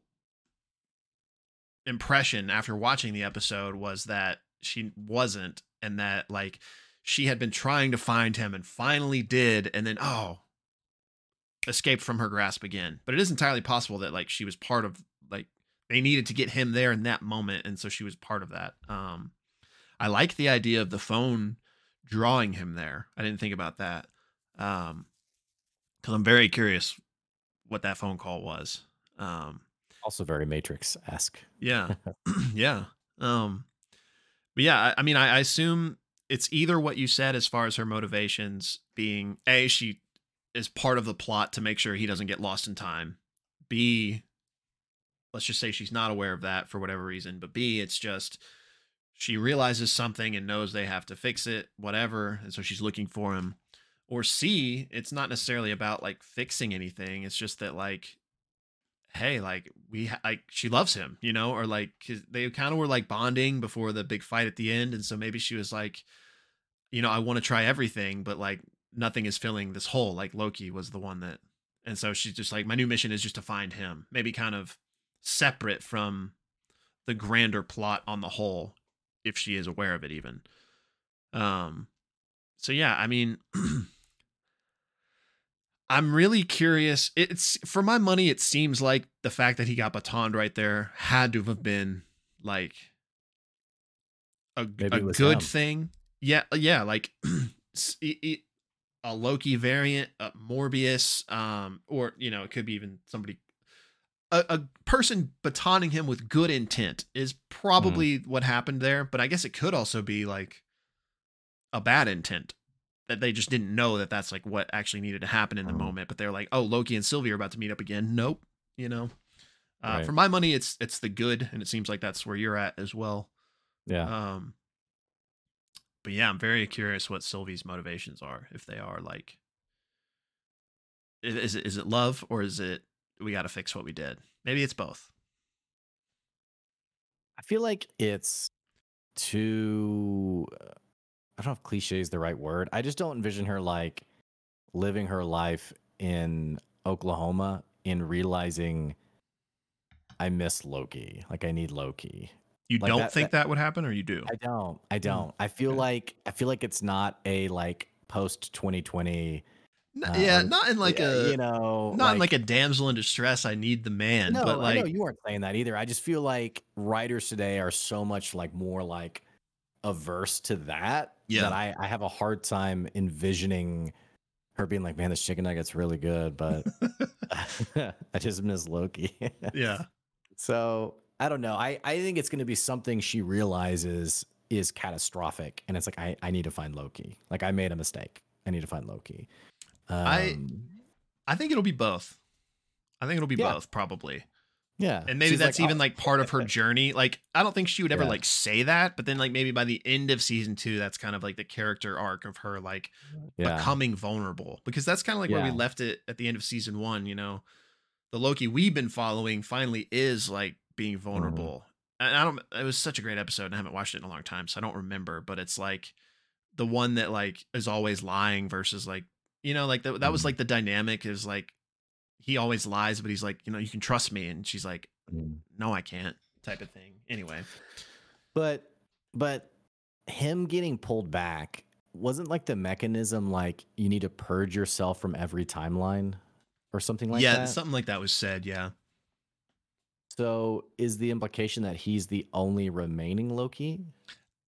impression after watching the episode was that she wasn't and that like she had been trying to find him and finally did and then oh escaped from her grasp again. But it is entirely possible that like she was part of like they needed to get him there in that moment and so she was part of that. Um i like the idea of the phone drawing him there. I didn't think about that um because i'm very curious what that phone call was. Um also very Matrix-esque. Yeah, yeah. Um, but yeah, I, I mean, I, I assume it's either what you said as far as her motivations being a she is part of the plot to make sure he doesn't get lost in time. B, let's just say she's not aware of that for whatever reason. But B, it's just she realizes something and knows they have to fix it, whatever, and so she's looking for him. Or C, it's not necessarily about like fixing anything. It's just that like hey, like we like she loves him, you know, or like they kind of were like bonding before the big fight at the end, and so maybe she was like, you know, I want to try everything, but like nothing is filling this hole. Like Loki was the one that And so she's just like, my new mission is just to find him, maybe kind of separate from the grander plot on the whole, if she is aware of it even. Um, so yeah, I mean, I'm really curious. It's for my money, it seems like the fact that he got batoned right there had to have been like a, Maybe a good him. thing. Yeah, yeah, like it- it- a Loki variant, a Mobius, um, or you know, it could be even somebody. A, a person batoning him with good intent is probably what happened there, but I guess it could also be like a bad intent that they just didn't know that that's like what actually needed to happen in the Mhm. moment. But they're like, oh, Loki and Sylvie are about to meet up again. Nope, you know. Uh, Right. For my money, it's it's the good, and it seems like that's where you're at as well. Yeah. Um, but yeah, I'm very curious what Sylvie's motivations are. If they are like, is it is it love or is it we got to fix what we did? Maybe it's both. I feel like it's too. uh, I don't know if cliche is the right word. I just don't envision her like living her life in Oklahoma and realizing I miss Loki. Like I need Loki. You Like don't that- think that, would happen, or you do? I don't. I don't. I feel okay. like I feel like it's not a like post 2020. N- uh, yeah, not in like yeah, a you know not in like a damsel in distress. I need the man, no, but I know you weren't saying that either. I just feel like writers today are so much like more like averse to that Yeah. that I, I have a hard time envisioning her being like, man, this chicken nugget's really good, but I just miss Loki. yeah, so I don't know. I, I think it's going to be something she realizes is catastrophic. And it's like, I, I need to find Loki. Like, I made a mistake. I need to find Loki. Um, I- I think it'll be both. I think it'll be Yeah. both, probably. yeah. and maybe She's that's like, even "Oh, like part of her journey like i don't think she would ever Yeah. like say that but then like maybe by the end of season two that's kind of like the character arc of her like yeah. becoming vulnerable because that's kind of like where we left it at the end of season one you know the loki we've been following finally is like being Mm-hmm. vulnerable and i don't it was such a great episode and i haven't watched it in a long time so i don't remember but it's like the one that like is always lying versus like you know like that, that was Mhm. like the dynamic is like he always lies but he's like you know you can trust me and she's like Mm. no i can't type of thing anyway But but him getting pulled back wasn't like the mechanism like you need to purge yourself from every timeline or something like yeah that. Yeah, something like that was said yeah so is the implication that he's the only remaining Loki?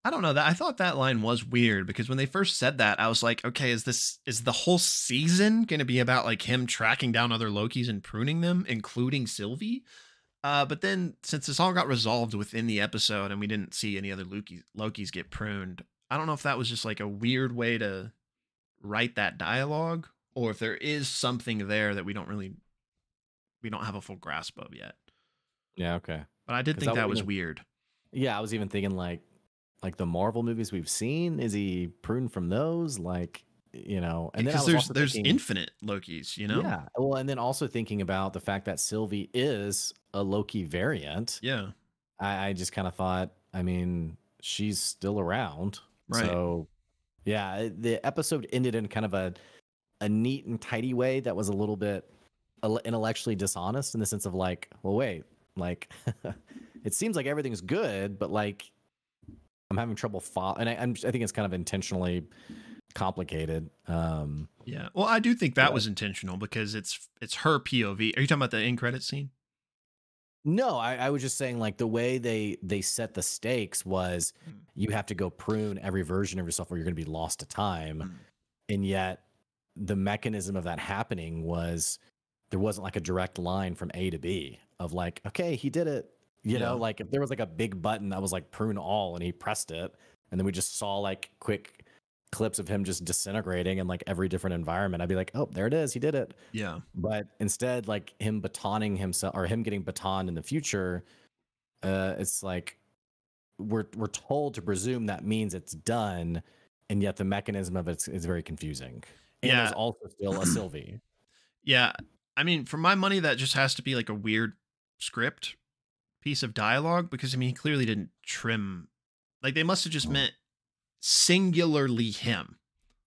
i don't know that i thought that line was weird because when they first said that i was like okay is this is the whole season going to be about like him tracking down other lokis and pruning them including sylvie uh, but then since this all got resolved within the episode and we didn't see any other Loki, lokis get pruned i don't know if that was just like a weird way to write that dialogue or if there is something there that we don't really we don't have a full grasp of yet Yeah, okay. but i did think that that was would've- weird Yeah, I was even thinking like like the Marvel movies we've seen, is he pruned from those? Like, you know, and because there's there's thinking- infinite lokis you know Yeah. Well, and then also thinking about the fact that Sylvie is a Loki variant. yeah I, I just kind of thought, I mean, she's still around. Right. So, yeah, the episode ended in kind of a a neat and tidy way that was a little bit intellectually dishonest in the sense of like, well, wait, like, it seems like everything's good, but like, I'm having trouble follow, and I, I'm, I think it's kind of intentionally complicated. Um, Yeah. Well, I do think that But- was intentional because it's it's her POV. Are you talking about the end credit scene? No, I, I was just saying like the way they they set the stakes was Mm. you have to go prune every version of yourself or you're going to be lost to time, Mm. and yet the mechanism of that happening was there wasn't like a direct line from A to B of like okay he did it, you know like if there was like a big button that was like prune all and he pressed it and then we just saw like quick clips of him just disintegrating in like every different environment I'd be like oh there it is he did it Yeah. but instead like him batoning himself or him getting batoned in the future uh it's like we're we're told to presume that means it's done and yet the mechanism of it is very confusing and Yeah. there's also still a sylvie Yeah. I mean, for my money, that just has to be like a weird script piece of dialogue because I mean, he clearly didn't trim. Like they must have just Mm. meant singularly him,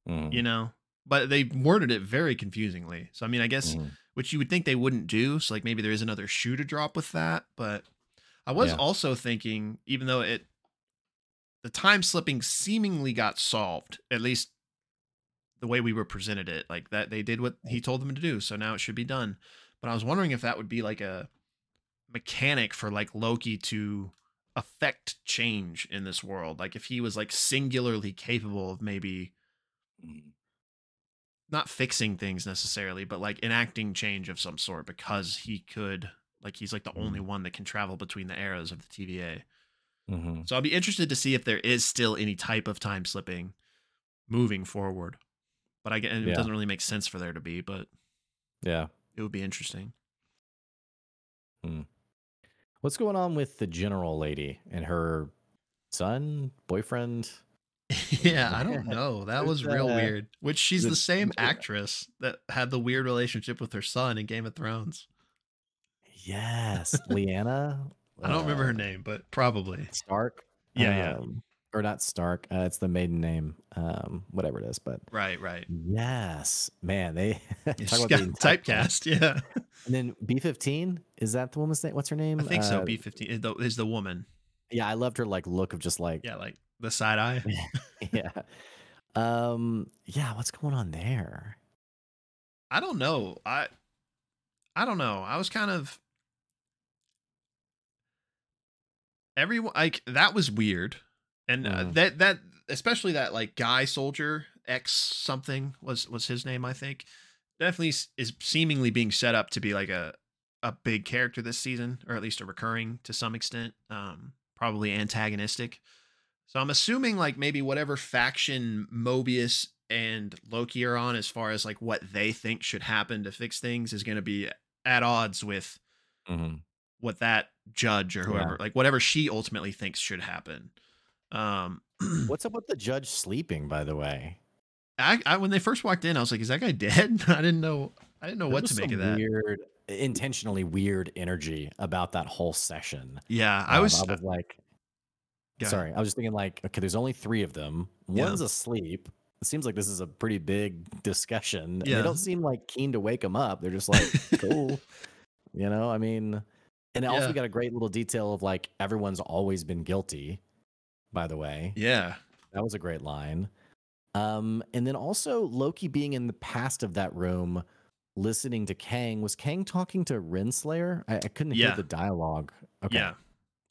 Mhm, you know. But they worded it very confusingly. So I mean, I guess mhm. which you would think they wouldn't do. So like maybe there is another shoe to drop with that. But I was Yeah. also thinking, even though it the time slipping seemingly got solved, at least the way we were presented it, like that they did what he told them to do, so now it should be done. But I was wondering if that would be like a mechanic for like Loki to affect change in this world. Like if he was like singularly capable of maybe Mm. not fixing things necessarily, but like enacting change of some sort because he could like he's like the only one that can travel between the eras of the TVA. Mm-hmm. So I'll be interested to see if there is still any type of time slipping moving forward. But I get it Yeah. doesn't really make sense for there to be, but Yeah. it would be interesting. What's going on with the general lady and her son, boyfriend? yeah, I don't know. That was real uh, weird. Which she's the- same actress that had the weird relationship with her son in Game of Thrones. Yes, Leanna. I don't remember uh, her name, but probably. Stark. Yeah, yeah. Or not Stark. Uh, it's the maiden name. Um, whatever it is. But Right, right. yes, man, they talk about being typecast. Yeah, And then B fifteen is that the woman's name? What's her name? I think so. Uh, B fifteen is the, is the woman. Yeah, I loved her like look of just like Yeah, like the side eye. yeah. Um, yeah, what's going on there? I don't know. I I don't know. I was kind of everyone like that was weird, and uh, Mhm. that that especially that like guy soldier X something was was his name I think definitely is seemingly being set up to be like a a big character this season or at least a recurring to some extent um probably antagonistic so i'm assuming like maybe whatever faction mobius and loki are on as far as like what they think should happen to fix things is going to be at odds with Mm-hmm. what that judge or Yeah. whoever like whatever she ultimately thinks should happen um What's up with the judge sleeping, by the way? I, I when they first walked in i was like is that guy dead i didn't know i didn't know There what to make of that Weird, intentionally weird energy about that whole session. yeah i Um, was, I was like, sorry, I was just thinking like, okay, there's only three of them. Yeah. One's asleep. It seems like this is a pretty big discussion. Yeah. They don't seem like keen to wake him up. They're just like, cool. You know, I mean, and also Yeah. we got a great little detail of like everyone's always been guilty. By the way, yeah that was a great line. Um, and then also Loki being in the past of that room, listening to Kang. Was Kang talking to Renslayer? I, I couldn't Yeah. hear the dialogue. Okay. Yeah.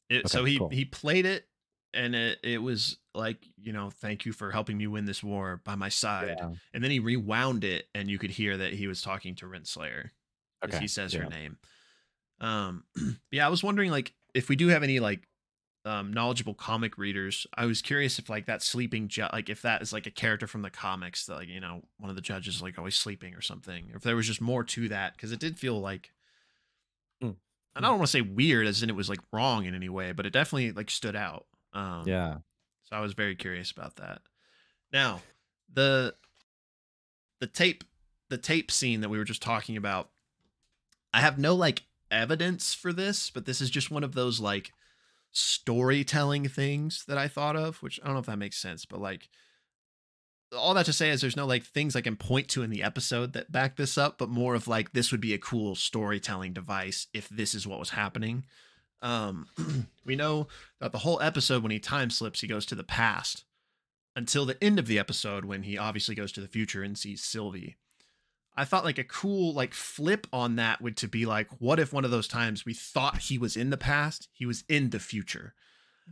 It, so he cool. he played it, and it it was like you know thank you for helping me win this war by my side. Yeah. And then he rewound it, and you could hear that he was talking to Renslayer because Okay. he says yeah. her name. Um, yeah, I was wondering like if we do have any like um knowledgeable comic readers. I was curious if like that sleeping ju- like if that is like a character from the comics that like you know one of the judges is, like always sleeping or something. Or if there was just more to that because it did feel like Mm. and I don't want to say weird as in it was like wrong in any way, but it definitely like stood out. Um, Yeah. So I was very curious about that. Now, the the tape the tape scene that we were just talking about, I have no like evidence for this, but this is just one of those like storytelling things that I thought of, which I don't know if that makes sense, but like all that to say is there's no like things I can point to in the episode that back this up, but more of like this would be a cool storytelling device if this is what was happening. Um, we know that the whole episode when he time slips, he goes to the past until the end of the episode when he obviously goes to the future and sees Sylvie. I thought like a cool like flip on that would to be like, what if one of those times we thought he was in the past, he was in the future.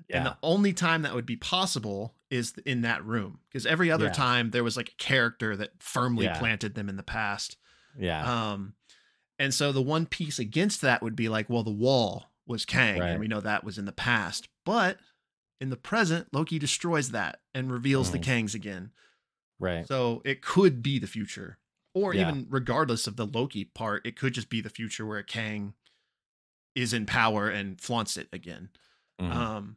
Yeah. And the only time that would be possible is in that room because every other Yeah. time there was like a character that firmly Yeah. planted them in the past. yeah. Um, and so the one piece against that would be like, well, the wall was Kang, Right. and we know that was in the past, but in the present, Loki destroys that and reveals the Mhm. Kangs again. right. So it could be the future, or Yeah. even regardless of the Loki part, it could just be the future where Kang is in power and flaunts it again. Mhm. Um,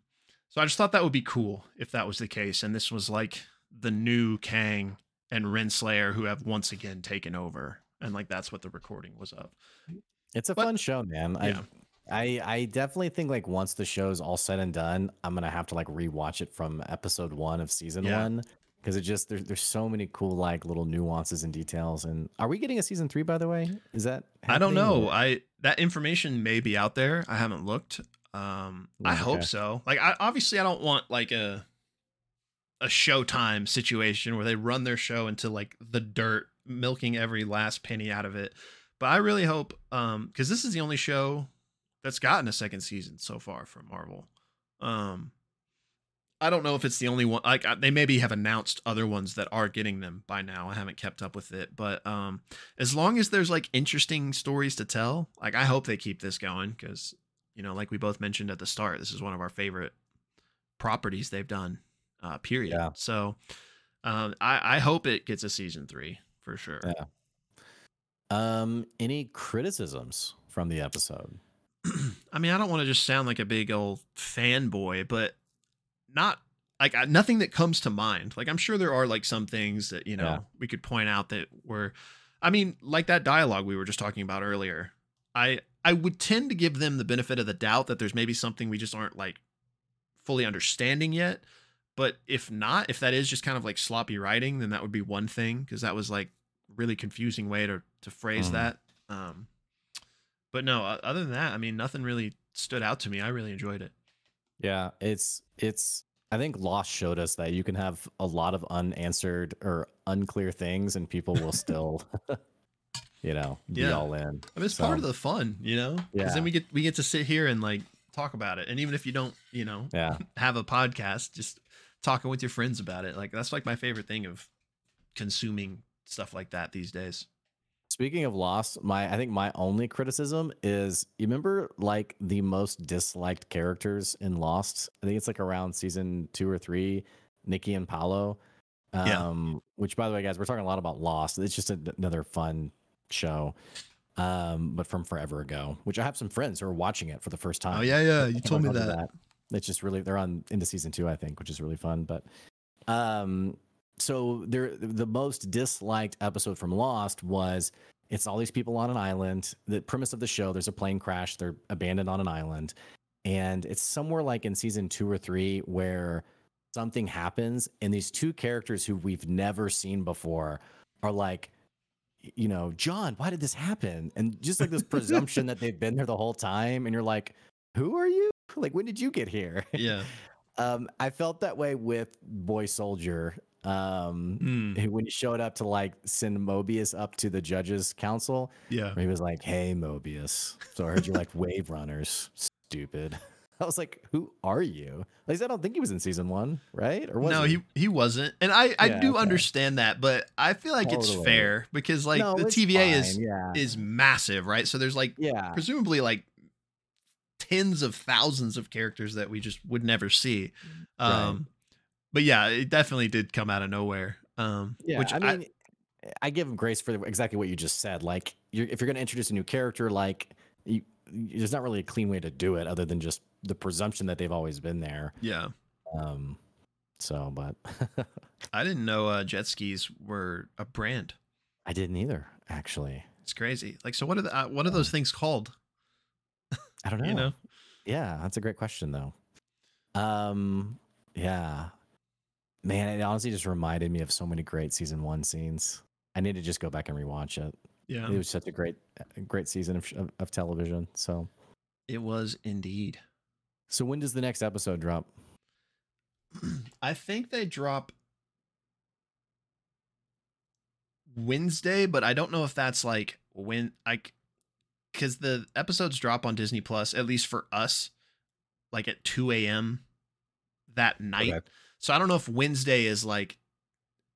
so I just thought that would be cool if that was the case, and this was like the new Kang and Renslayer who have once again taken over, and like that's what the recording was of. it's a but- fun show, man. Yeah. I, I I definitely think like once the show's all said and done, I'm gonna have to like rewatch it from episode one of season Yeah. one because it just there's there's so many cool like little nuances and details. And are we getting a season three by the way? Is that I don't know. I that information may be out there. I haven't looked. Um, I Mm, hope so. Like, I obviously I don't want like a a Showtime situation where they run their show into like the dirt, milking every last penny out of it. But I really hope, um, because this is the only show that's gotten a second season so far from Marvel. Um, I don't know if it's the only one. Like, they maybe have announced other ones that are getting them by now. I haven't kept up with it, but um, as long as there's like interesting stories to tell, like I hope they keep this going because you know, like we both mentioned at the start, this is one of our favorite properties they've done. Uh, period. Yeah. So, um, I I hope it gets a season three for sure. Yeah. Um, any criticisms from the episode? I mean, I don't want to just sound like a big old fanboy, but not like nothing that comes to mind. Like I'm sure there are like some things that you know Yeah. we could point out that were, I mean, like that dialogue we were just talking about earlier. I I would tend to give them the benefit of the doubt that there's maybe something we just aren't like fully understanding yet. But if not, if that is just kind of like sloppy writing, then that would be one thing because that was like really confusing way to to phrase Mhm. that. Um, but no, other than that, I mean, nothing really stood out to me. I really enjoyed it. Yeah, it's it's. I think Lost showed us that you can have a lot of unanswered or unclear things, and people will still, you know, be Yeah. all in. I mean, it's part of the fun, you know. Yeah. then we get we get to sit here and like talk about it, and even if you don't, you know, Yeah, have a podcast, just talking with your friends about it. Like that's like my favorite thing of consuming stuff like that these days. Speaking of Lost, my I think my only criticism is you remember like the most disliked characters in Lost. I think it's like around season two or three, Nikki and Paolo. Yeah. Um, which by the way, guys, we're talking a lot about Lost. It's just a, another fun show. Um, but from forever ago, which I have some friends who are watching it for the first time. Oh yeah, yeah. You told me of that. It's just really they're on into season two, I think, which is really fun. But um, so there the most disliked episode from Lost was it's all these people on an island. The premise of the show, there's a plane crash, they're abandoned on an island. And it's somewhere like in season two or three where something happens, and these two characters who we've never seen before are like, you know, John, why did this happen? And just like this presumption that they've been there the whole time, and you're like, who are you? Like, when did you get here? Yeah. Um, I felt that way with Boy Soldier. Um, Mm, when he showed up to like send Mobius up to the judges council, yeah. he was like, "Hey, Mobius, so I heard you like Wave Runners, stupid." I was like, "Who are you?" At least I don't think he was in season one, right? Or was No, he? he he wasn't, and I I Yeah, do okay. understand that, but I feel like it's fair because like No, the TVA is yeah, is massive, right? So there's like yeah, presumably like tens of thousands of characters that we just would never see. Right. But yeah, it definitely did come out of nowhere. Um yeah. which I mean, I, give him grace for exactly what you just said. Like, you're, if you're going to introduce a new character, like, you, there's not really a clean way to do it other than just the presumption that they've always been there. yeah. Um, so, but I didn't know uh, jet skis were a brand. I didn't either, actually. It's crazy. Like so what are the uh, what are those things called? I don't know. You know? Yeah, that's a great question though. Um, yeah, man, it honestly just reminded me of so many great season one scenes. I need to just go back and rewatch it. Yeah. It was such a great, great season of, of, of television. So, It was indeed. so when does the next episode drop? I think they drop Wednesday, but I don't know if that's like when like because the episodes drop on Disney Plus, at least for us, like at 2 a.m. that night. Okay. So I don't know if Wednesday is like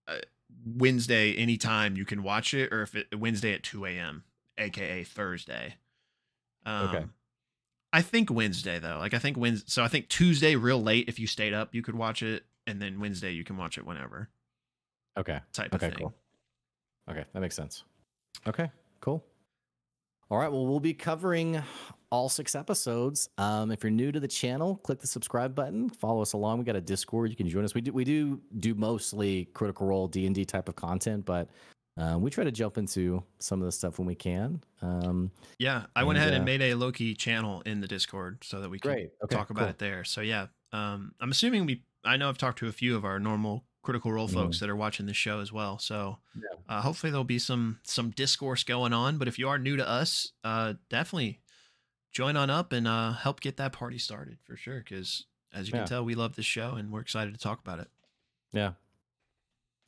uh, Wednesday anytime you can watch it, or if it Wednesday at 2 a.m., aka Thursday. Um, Okay. I think Wednesday though. Like I think Wednesday. So I think Tuesday, real late, if you stayed up, you could watch it, and then Wednesday you can watch it whenever. Okay. Type of Okay. thing. Cool. Okay, that makes sense. Okay. Cool. All right. Well, we'll be covering all six episodes. Um, if you're new to the channel, click the subscribe button. Follow us along. We got a Discord. You can join us. We do we do do mostly Critical Role D and D type of content, but um, we try to jump into some of the stuff when we can. Um, Yeah, I went ahead uh, and made a Loki channel in the Discord so that we can. Okay. talk about cool. it there. So yeah, um, I'm assuming we. I know I've talked to a few of our normal Critical Role Mm. folks that are watching this show as well. So Yeah. uh, hopefully there'll be some some discourse going on. But if you are new to us, uh, definitely join on up and uh, help get that party started for sure. Because as you Yeah. can tell, we love this show and we're excited to talk about it. Yeah.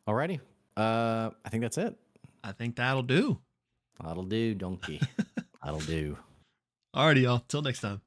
Alrighty. Uh, I think that's it. I think that'll do. That'll do, donkey. That'll do. Alrighty, y'all. Till next time.